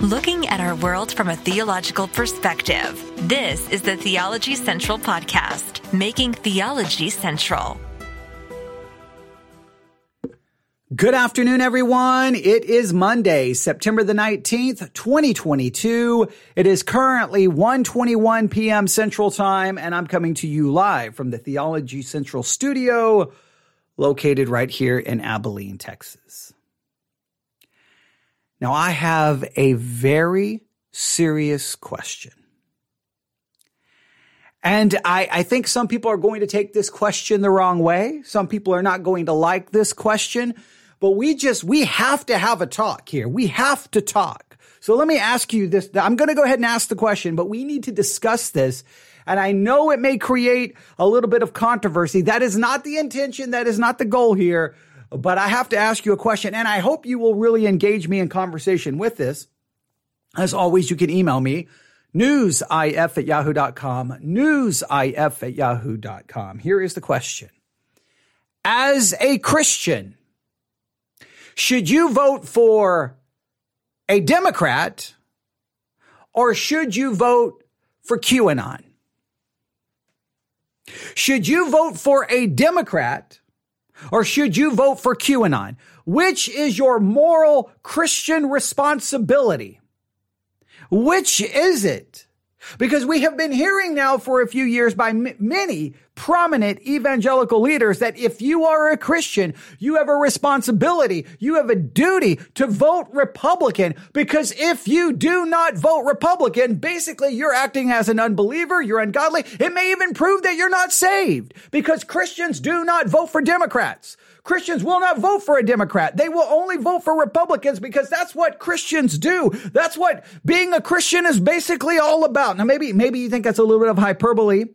looking at our world from a theological perspective. This is the Theology Central Podcast, making theology central. Good afternoon, everyone. It is Monday, September the 19th, 2022. It is currently 1.21 p.m. Central Time, and I'm coming to you live from the Theology Central studio located right here in Abilene, Texas. Now, I have a very serious question. And I, I, think some people are going to take this question the wrong way. Some people are not going to like this question, but we just, we have to have a talk here. We have to talk. So let me ask you this. I'm going to go ahead and ask the question, but we need to discuss this. And I know it may create a little bit of controversy. That is not the intention. That is not the goal here. But I have to ask you a question, and I hope you will really engage me in conversation with this. As always, you can email me, newsif at yahoo.com, newsif at yahoo.com. Here is the question. As a Christian, should you vote for a Democrat or should you vote for QAnon? Should you vote for a Democrat or should you vote for QAnon? Which is your moral Christian responsibility? Which is it? Because we have been hearing now for a few years by m- many prominent evangelical leaders that if you are a Christian, you have a responsibility, you have a duty to vote Republican because if you do not vote Republican, basically you're acting as an unbeliever, you're ungodly. It may even prove that you're not saved because Christians do not vote for Democrats. Christians will not vote for a Democrat. They will only vote for Republicans because that's what Christians do. That's what being a Christian is basically all about. Now, maybe, maybe you think that's a little bit of hyperbole,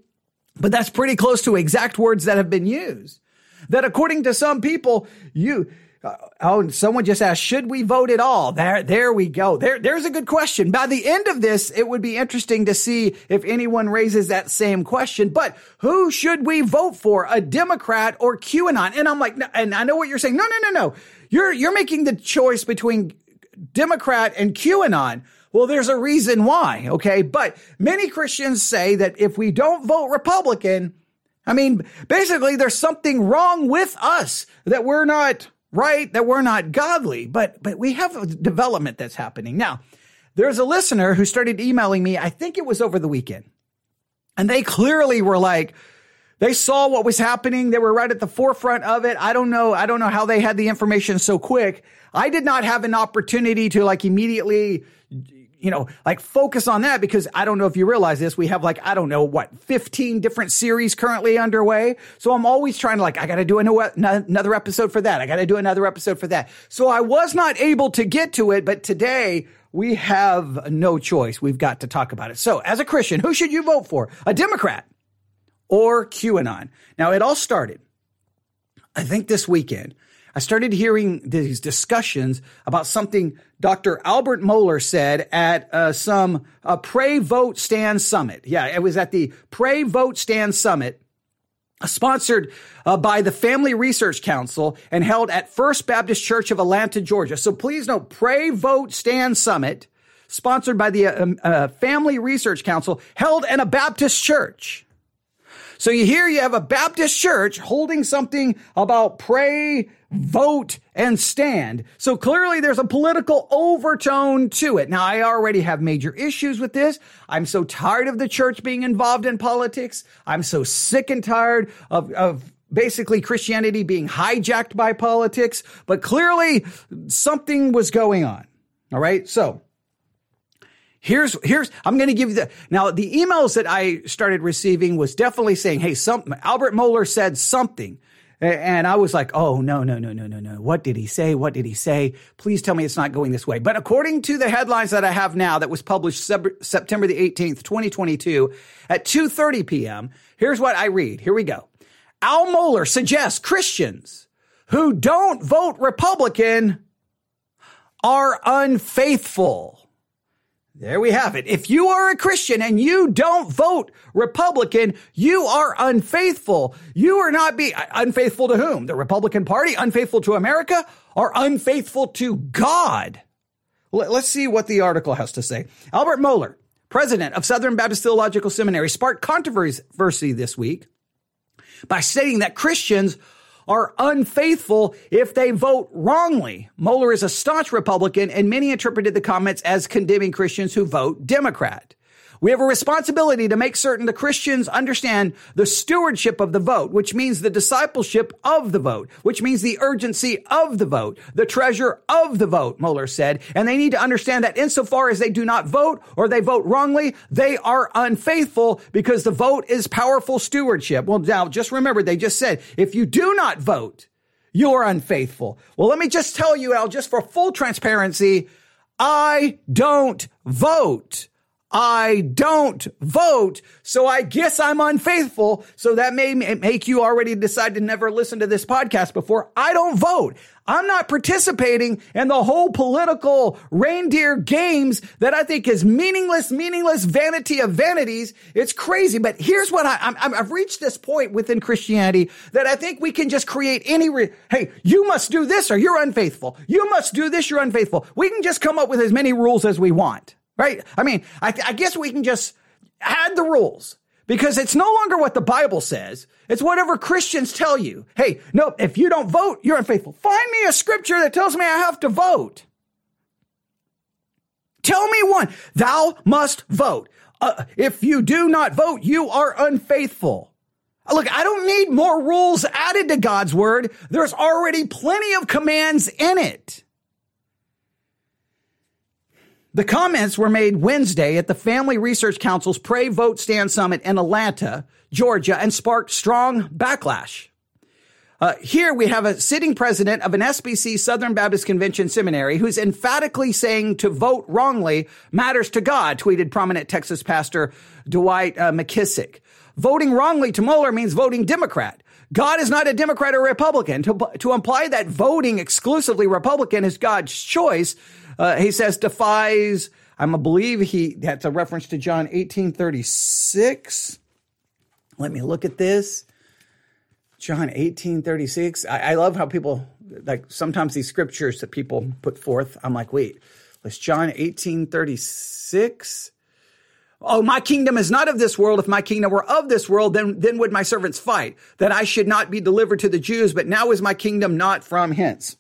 but that's pretty close to exact words that have been used. That according to some people, you, Uh, oh, someone just asked, should we vote at all? There, there we go. There, there's a good question. By the end of this, it would be interesting to see if anyone raises that same question. But who should we vote for? A Democrat or QAnon? And I'm like, and I know what you're saying. No, no, no, no. You're, you're making the choice between Democrat and QAnon. Well, there's a reason why. Okay. But many Christians say that if we don't vote Republican, I mean, basically there's something wrong with us that we're not right? That we're not godly, but, but we have a development that's happening. Now, there's a listener who started emailing me. I think it was over the weekend and they clearly were like, they saw what was happening. They were right at the forefront of it. I don't know. I don't know how they had the information so quick. I did not have an opportunity to like immediately you know, like focus on that because I don't know if you realize this. We have like, I don't know what, 15 different series currently underway. So I'm always trying to like, I got to do another episode for that. I got to do another episode for that. So I was not able to get to it, but today we have no choice. We've got to talk about it. So as a Christian, who should you vote for? A Democrat or QAnon? Now it all started, I think this weekend I started hearing these discussions about something Dr. Albert Mohler said at uh, some uh, Pray Vote Stand Summit. Yeah, it was at the Pray Vote Stand Summit, sponsored uh, by the Family Research Council and held at First Baptist Church of Atlanta, Georgia. So please note, Pray Vote Stand Summit, sponsored by the uh, uh, Family Research Council, held in a Baptist church. So you hear you have a Baptist church holding something about pray, vote, and stand. So clearly there's a political overtone to it. Now I already have major issues with this. I'm so tired of the church being involved in politics. I'm so sick and tired of, of basically Christianity being hijacked by politics, but clearly something was going on. All right. So Here's, here's, I'm going to give you the, now the emails that I started receiving was definitely saying, Hey, some, Albert Mohler said something. And I was like, oh, no, no, no, no, no, no. What did he say? What did he say? Please tell me it's not going this way. But according to the headlines that I have now that was published September the 18th, 2022 at 2.30 p.m., here's what I read. Here we go. Al Mohler suggests Christians who don't vote Republican are unfaithful. There we have it. If you are a Christian and you don't vote Republican, you are unfaithful. You are not be uh, unfaithful to whom? The Republican Party? Unfaithful to America? Or unfaithful to God? Let's see what the article has to say. Albert Mohler, president of Southern Baptist Theological Seminary, sparked controversy this week by stating that Christians are unfaithful if they vote wrongly. Mohler is a staunch Republican, and many interpreted the comments as condemning Christians who vote Democrat. We have a responsibility to make certain the Christians understand the stewardship of the vote, which means the discipleship of the vote, which means the urgency of the vote, the treasure of the vote, Mohler said. And they need to understand that insofar as they do not vote or they vote wrongly, they are unfaithful because the vote is powerful stewardship. Well, now just remember, they just said, if you do not vote, you're unfaithful. Well, let me just tell you, Al, just for full transparency, I don't vote. I don't vote, so I guess I'm unfaithful. So that may make you already decide to never listen to this podcast before. I don't vote. I'm not participating in the whole political reindeer games that I think is meaningless, meaningless vanity of vanities. It's crazy. But here's what I, i have reached this point within Christianity that I think we can just create any, re- hey, you must do this or you're unfaithful. You must do this, you're unfaithful. We can just come up with as many rules as we want right? I mean, I, I guess we can just add the rules because it's no longer what the Bible says. It's whatever Christians tell you. Hey, no, if you don't vote, you're unfaithful. Find me a scripture that tells me I have to vote. Tell me one. Thou must vote. Uh, if you do not vote, you are unfaithful. Look, I don't need more rules added to God's word. There's already plenty of commands in it. The comments were made Wednesday at the Family Research Council's Pray Vote Stand Summit in Atlanta, Georgia, and sparked strong backlash. Uh, here we have a sitting president of an SBC Southern Baptist Convention seminary who's emphatically saying to vote wrongly matters to God, tweeted prominent Texas pastor Dwight uh, McKissic. Voting wrongly to Mohler means voting Democrat. God is not a Democrat or Republican. To, to imply that voting exclusively Republican is God's choice uh, he says defies, I'm a believe he, that's a reference to John 1836. Let me look at this. John 1836. I, I love how people, like sometimes these scriptures that people put forth, I'm like, wait, was John 1836? Oh, my kingdom is not of this world. If my kingdom were of this world, then, then would my servants fight, that I should not be delivered to the Jews, but now is my kingdom not from hence.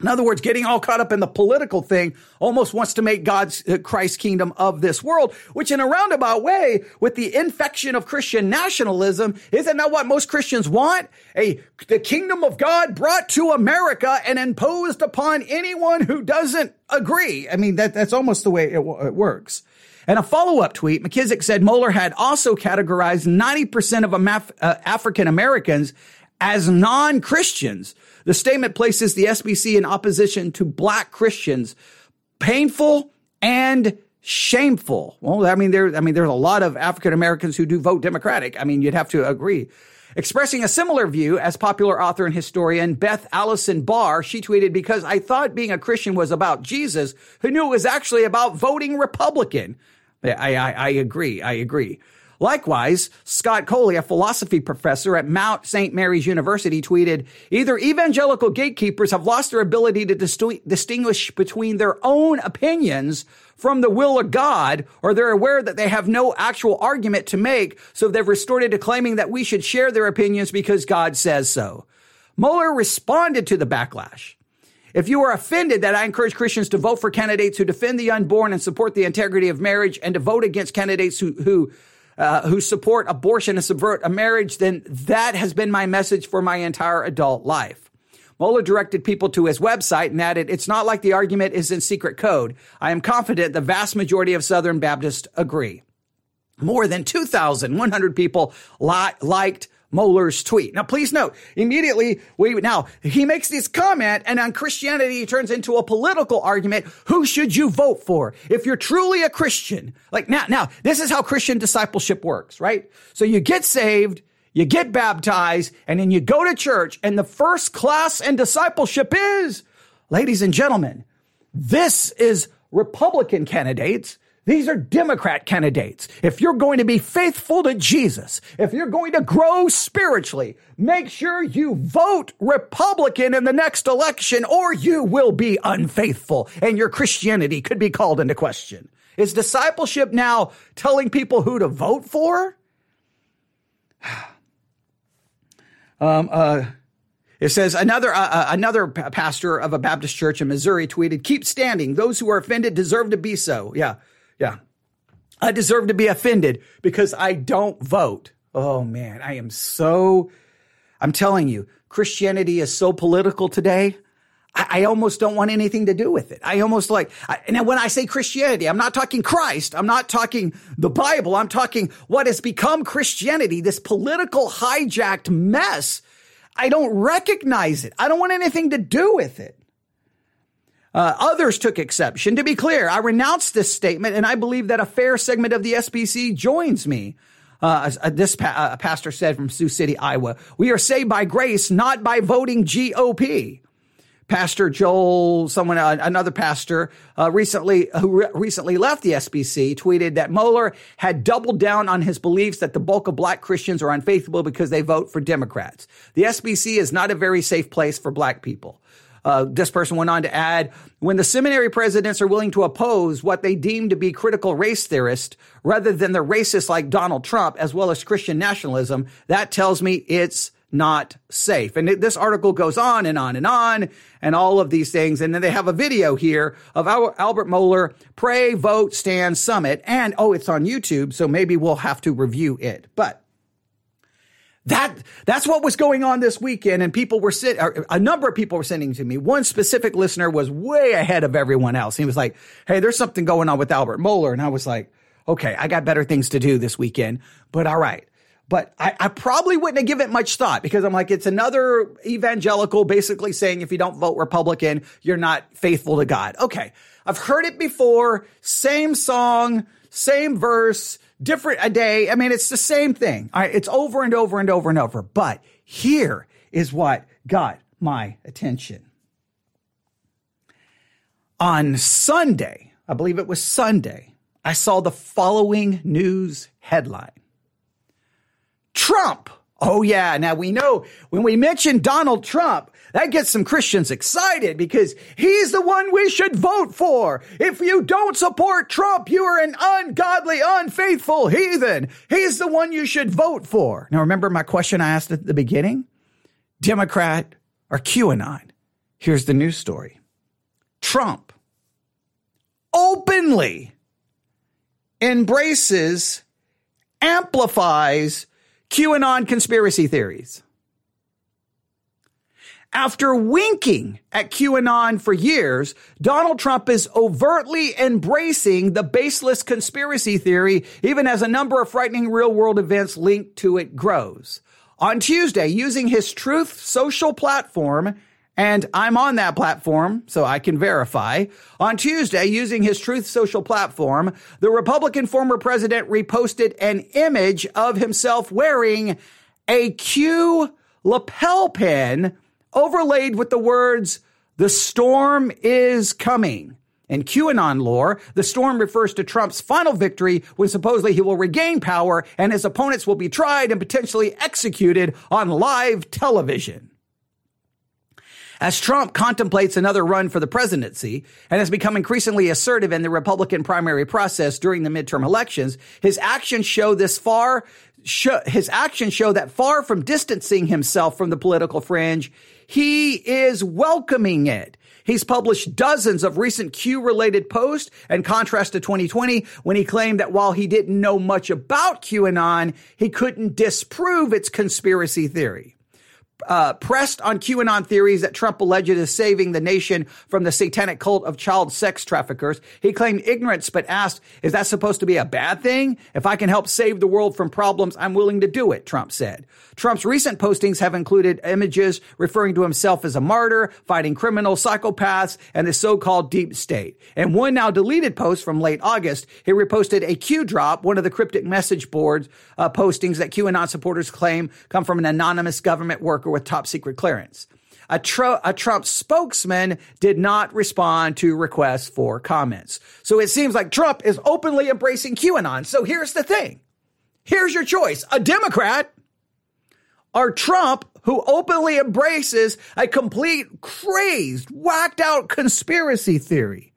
In other words, getting all caught up in the political thing almost wants to make God's uh, Christ kingdom of this world, which in a roundabout way, with the infection of Christian nationalism, isn't that what most Christians want? A, the kingdom of God brought to America and imposed upon anyone who doesn't agree. I mean, that, that's almost the way it, it works. And a follow-up tweet, McKissic said Mohler had also categorized 90% of uh, African Americans as non-Christians. The statement places the SBC in opposition to black Christians. Painful and shameful. Well, I mean, there, I mean, there's a lot of African Americans who do vote Democratic. I mean, you'd have to agree. Expressing a similar view as popular author and historian Beth Allison Barr, she tweeted, because I thought being a Christian was about Jesus, who knew it was actually about voting Republican. I, I, I agree. I agree. Likewise, Scott Coley, a philosophy professor at Mount St. Mary's University, tweeted, either evangelical gatekeepers have lost their ability to distinguish between their own opinions from the will of God, or they're aware that they have no actual argument to make, so they've resorted to claiming that we should share their opinions because God says so. Mohler responded to the backlash. If you are offended that I encourage Christians to vote for candidates who defend the unborn and support the integrity of marriage and to vote against candidates who, who uh, who support abortion and subvert a marriage, then that has been my message for my entire adult life. Mohler directed people to his website and added, It's not like the argument is in secret code. I am confident the vast majority of Southern Baptists agree. More than 2,100 people li- liked Mohler's tweet. Now, please note, immediately we, now he makes this comment and on Christianity he turns into a political argument. Who should you vote for? If you're truly a Christian, like now, now, this is how Christian discipleship works, right? So you get saved, you get baptized, and then you go to church and the first class in discipleship is, ladies and gentlemen, this is Republican candidates These are Democrat candidates. If you're going to be faithful to Jesus, if you're going to grow spiritually, make sure you vote Republican in the next election or you will be unfaithful and your Christianity could be called into question. Is discipleship now telling people who to vote for? um, uh, it says another uh, uh another pastor of a Baptist church in Missouri tweeted, "Keep standing. Those who are offended deserve to be so." Yeah, yeah. I deserve to be offended because I don't vote. Oh man, I am so. I'm telling you, Christianity is so political today. I, I almost don't want anything to do with it. I almost like, I, and when I say Christianity, I'm not talking Christ. I'm not talking the Bible. I'm talking what has become Christianity, this political hijacked mess I don't recognize it. I don't want anything to do with it. Uh, others took exception. To be clear, I renounce this statement, and I believe that a fair segment of the SBC joins me. Uh, this pa- uh, pastor said from Sioux City, Iowa, we are saved by grace, not by voting GOP. Pastor Joel, someone, uh, another pastor, uh, recently who re- recently left the SBC, tweeted that Mohler had doubled down on his beliefs that the bulk of black Christians are unfaithful because they vote for Democrats. The SBC is not a very safe place for black people. Uh, this person went on to add, when the seminary presidents are willing to oppose what they deem to be critical race theorists rather than the racists like Donald Trump, as well as Christian nationalism, that tells me it's not safe. And this article goes on and on and on and all of these things. And then they have a video here of Albert Mohler, Pray, Vote, Stand Summit. And oh, it's on YouTube. So maybe we'll have to review it. But that, that's what was going on this weekend. And people were sitting, a number of people were sending to me. One specific listener was way ahead of everyone else. He was like, Hey, there's something going on with Albert Mohler. And I was like, okay, I got better things to do this weekend, but all right. But I, I, probably wouldn't have given it much thought because I'm like, it's another evangelical basically saying if you don't vote Republican, you're not faithful to God. Okay. I've heard it before. Same song, same verse, different a day. I mean, it's the same thing. All right. It's over and over and over and over. But here is what got my attention. On Sunday, I believe it was Sunday, I saw the following news headline. Trump. Oh yeah. Now we know when we mention Donald Trump, that gets some Christians excited because he's the one we should vote for. If you don't support Trump, you are an ungodly, unfaithful heathen. He's the one you should vote for. Now remember my question I asked at the beginning? Democrat or QAnon? Here's the news story. Trump openly embraces, amplifies, QAnon conspiracy theories. After winking at QAnon for years, Donald Trump is overtly embracing the baseless conspiracy theory, even as a number of frightening real world events linked to it grows. On Tuesday, using his Truth social platform, and I'm on that platform, so I can verify. On Tuesday, using his Truth Social platform, the Republican former president reposted an image of himself wearing a Q lapel pin overlaid with the words, the storm is coming. In QAnon lore, the storm refers to Trump's final victory when supposedly he will regain power and his opponents will be tried and potentially executed on live television. As Trump contemplates another run for the presidency and has become increasingly assertive in the Republican primary process during the midterm elections, his actions show this far, show, his actions show that far from distancing himself from the political fringe, he is welcoming it. He's published dozens of recent Q related posts in contrast to 2020 when he claimed that while he didn't know much about QAnon, he couldn't disprove its conspiracy theory uh, pressed on QAnon theories that Trump alleged is saving the nation from the satanic cult of child sex traffickers. He claimed ignorance, but asked, is that supposed to be a bad thing? If I can help save the world from problems, I'm willing to do it, Trump said. Trump's recent postings have included images referring to himself as a martyr, fighting criminal psychopaths, and the so-called deep state. And one now deleted post from late August, he reposted a Q drop, one of the cryptic message boards uh, postings that QAnon supporters claim come from an anonymous government worker with top secret clearance. a, tr- a Trump spokesman did not respond to requests for comments. So it seems like Trump is openly embracing QAnon. So here's the thing. Here's your choice. A Democrat or Trump who openly embraces a complete crazed, whacked out conspiracy theory.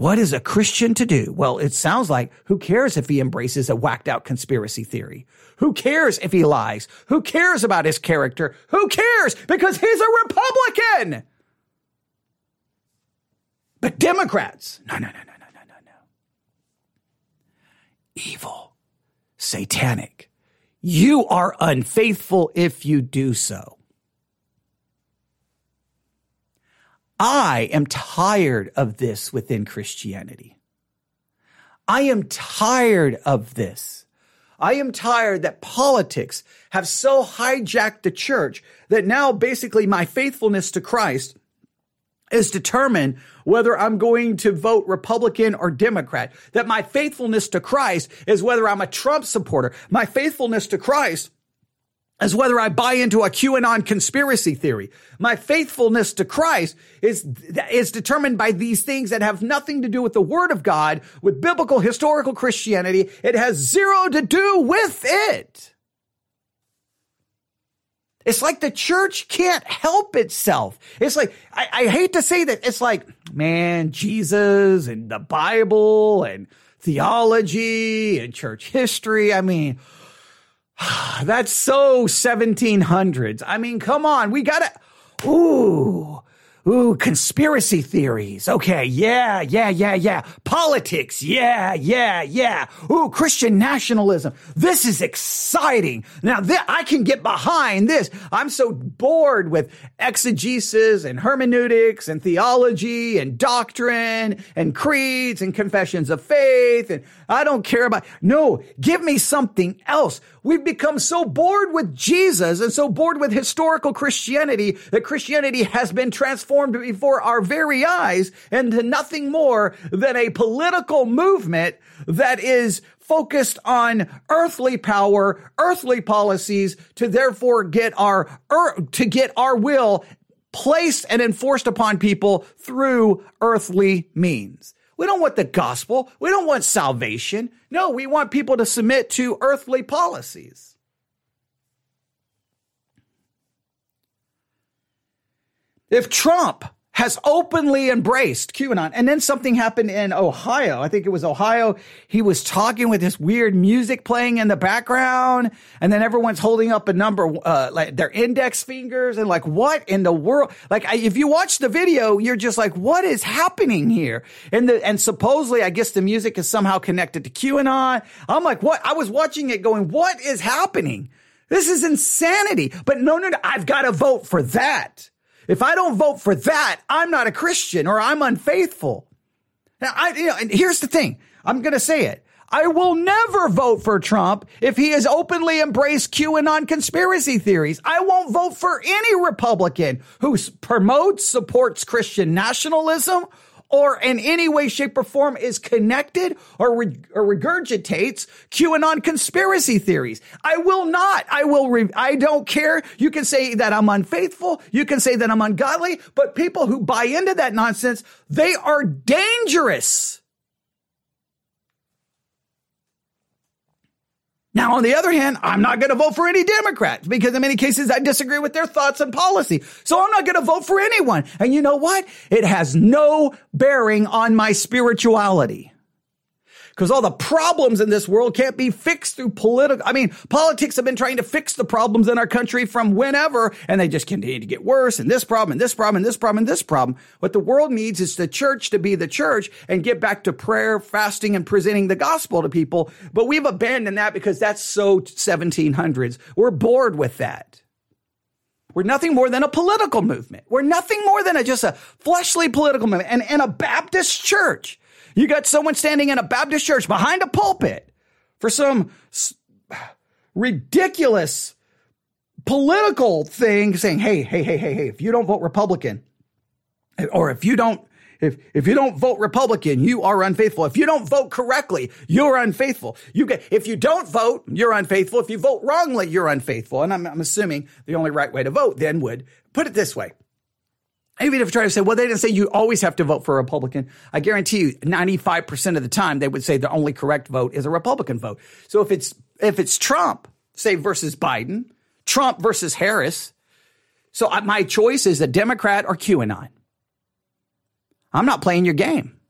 What is a Christian to do? Well, it sounds like who cares if he embraces a whacked out conspiracy theory? Who cares if he lies? Who cares about his character? Who cares? Because he's a Republican. But Democrats, no, no, no, no, no, no, no, no. Evil, satanic. You are unfaithful if you do so. I am tired of this within Christianity. I am tired of this. I am tired that politics have so hijacked the church that now basically my faithfulness to Christ is determined whether I'm going to vote Republican or Democrat. That my faithfulness to Christ is whether I'm a Trump supporter. My faithfulness to Christ as whether I buy into a QAnon conspiracy theory. My faithfulness to Christ is, is determined by these things that have nothing to do with the Word of God, with biblical historical Christianity. It has zero to do with it. It's like the church can't help itself. It's like, I, I hate to say that. It's like, man, Jesus and the Bible and theology and church history. I mean, That's so 1700s. I mean, come on. We gotta, ooh, Ooh, conspiracy theories. Okay, yeah, yeah, yeah, yeah. Politics. Yeah, yeah, yeah. Ooh, Christian nationalism. This is exciting. Now, th- I can get behind this. I'm so bored with exegesis and hermeneutics and theology and doctrine and creeds and confessions of faith. And I don't care about, no, give me something else. We've become so bored with Jesus and so bored with historical Christianity that Christianity has been transformed before our very eyes into nothing more than a political movement that is focused on earthly power, earthly policies to therefore get our, er, to get our will placed and enforced upon people through earthly means. We don't want the gospel. We don't want salvation. No, we want people to submit to earthly policies. If Trump has openly embraced QAnon. And then something happened in Ohio. I think it was Ohio. He was talking with this weird music playing in the background. And then everyone's holding up a number, uh, like their index fingers and like, what in the world? Like, I, if you watch the video, you're just like, what is happening here? And the, and supposedly, I guess the music is somehow connected to QAnon. I'm like, what? I was watching it going, what is happening? This is insanity. But no, no, no. I've got to vote for that. If I don't vote for that, I'm not a Christian or I'm unfaithful. Now, I, you know, and here's the thing. I'm going to say it. I will never vote for Trump if he has openly embraced QAnon conspiracy theories. I won't vote for any Republican who promotes, supports Christian nationalism or in any way, shape, or form is connected or, re- or regurgitates QAnon conspiracy theories. I will not. I will. Re- I don't care. You can say that I'm unfaithful. You can say that I'm ungodly, but people who buy into that nonsense, they are dangerous. Now, on the other hand, I'm not going to vote for any Democrat because in many cases I disagree with their thoughts and policy. So I'm not going to vote for anyone. And you know what? It has no bearing on my spirituality because all the problems in this world can't be fixed through political. I mean, politics have been trying to fix the problems in our country from whenever, and they just continue to get worse. And this problem, and this problem, and this problem, and this problem. What the world needs is the church to be the church and get back to prayer, fasting, and presenting the gospel to people. But we've abandoned that because that's so 1700s. We're bored with that. We're nothing more than a political movement. We're nothing more than a, just a fleshly political movement and, and a Baptist church you got someone standing in a Baptist church behind a pulpit for some ridiculous political thing saying, hey, hey, hey, hey, hey, if you don't vote Republican, or if you don't if, if you don't vote Republican, you are unfaithful. If you don't vote correctly, you're unfaithful. You get, if you don't vote, you're unfaithful. If you vote wrongly, you're unfaithful. And I'm, I'm assuming the only right way to vote then would put it this way. Even if try to say, well, they didn't say you always have to vote for a Republican. I guarantee you 95% of the time they would say the only correct vote is a Republican vote. So if it's, if it's Trump, say versus Biden, Trump versus Harris, so my choice is a Democrat or QAnon. I'm not playing your game.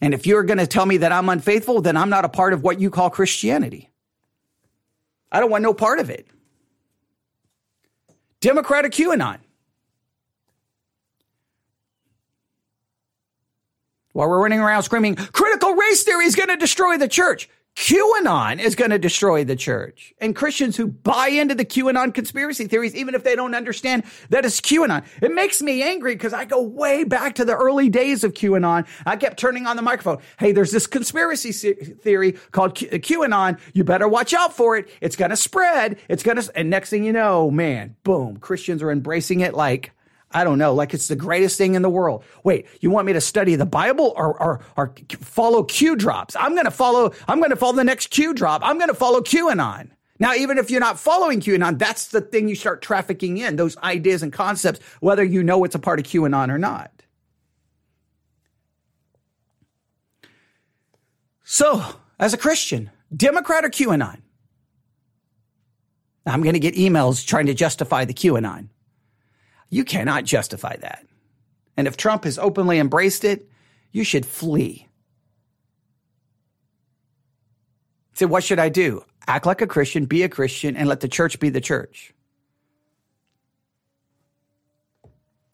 And if you're going to tell me that I'm unfaithful, then I'm not a part of what you call Christianity. I don't want no part of it. Democrat or QAnon. While we're running around screaming, critical race theory is going to destroy the church. QAnon is going to destroy the church. And Christians who buy into the QAnon conspiracy theories, even if they don't understand that it's QAnon, it makes me angry because I go way back to the early days of QAnon. I kept turning on the microphone. Hey, there's this conspiracy theory called Q- uh, QAnon. You better watch out for it. It's going to spread. It's going to, and next thing you know, man, boom, Christians are embracing it like I don't know, like it's the greatest thing in the world. Wait, you want me to study the Bible or, or, or follow Q drops? I'm going to follow, I'm going to follow the next Q drop. I'm going to follow QAnon. Now, even if you're not following QAnon, that's the thing you start trafficking in, those ideas and concepts, whether you know it's a part of QAnon or not. So, as a Christian, Democrat or QAnon? I'm going to get emails trying to justify the QAnon. You cannot justify that. And if Trump has openly embraced it, you should flee. So, what should I do? Act like a Christian, be a Christian, and let the church be the church.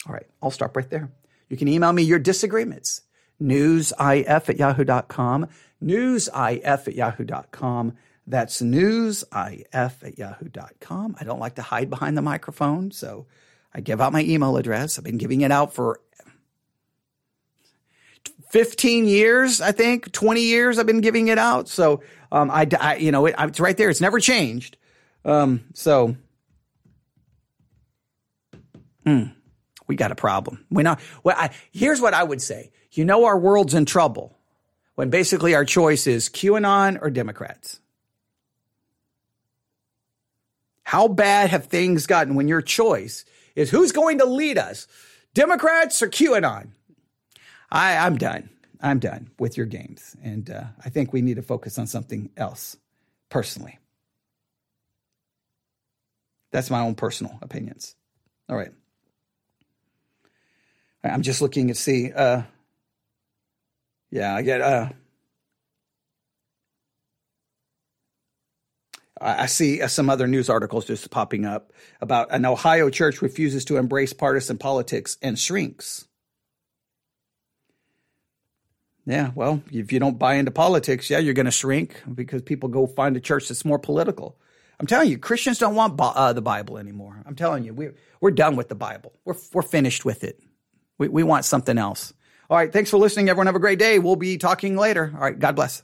All right, I'll stop right there. You can email me your disagreements. Newsif at yahoo.com. Newsif at yahoo.com. That's newsif at yahoo.com. I don't like to hide behind the microphone, so I give out my email address. I've been giving it out for 15 years, I think, 20 years I've been giving it out. So, um, I, I you know, it, it's right there. It's never changed. Um, so, hmm, we got a problem. We know, well, I, here's what I would say. You know, our world's in trouble when basically our choice is QAnon or Democrats. How bad have things gotten when your choice is who's going to lead us, Democrats or QAnon? I, I'm done. I'm done with your games. And uh, I think we need to focus on something else personally. That's my own personal opinions. All right. I'm just looking to see. Uh, yeah, I get. Uh, I see uh, some other news articles just popping up about an Ohio church refuses to embrace partisan politics and shrinks. Yeah, well, if you don't buy into politics, yeah, you're going to shrink because people go find a church that's more political. I'm telling you, Christians don't want uh, the Bible anymore. I'm telling you, we're, we're done with the Bible. We're, we're finished with it. We, we want something else. All right, thanks for listening, everyone. Have a great day. We'll be talking later. All right, God bless.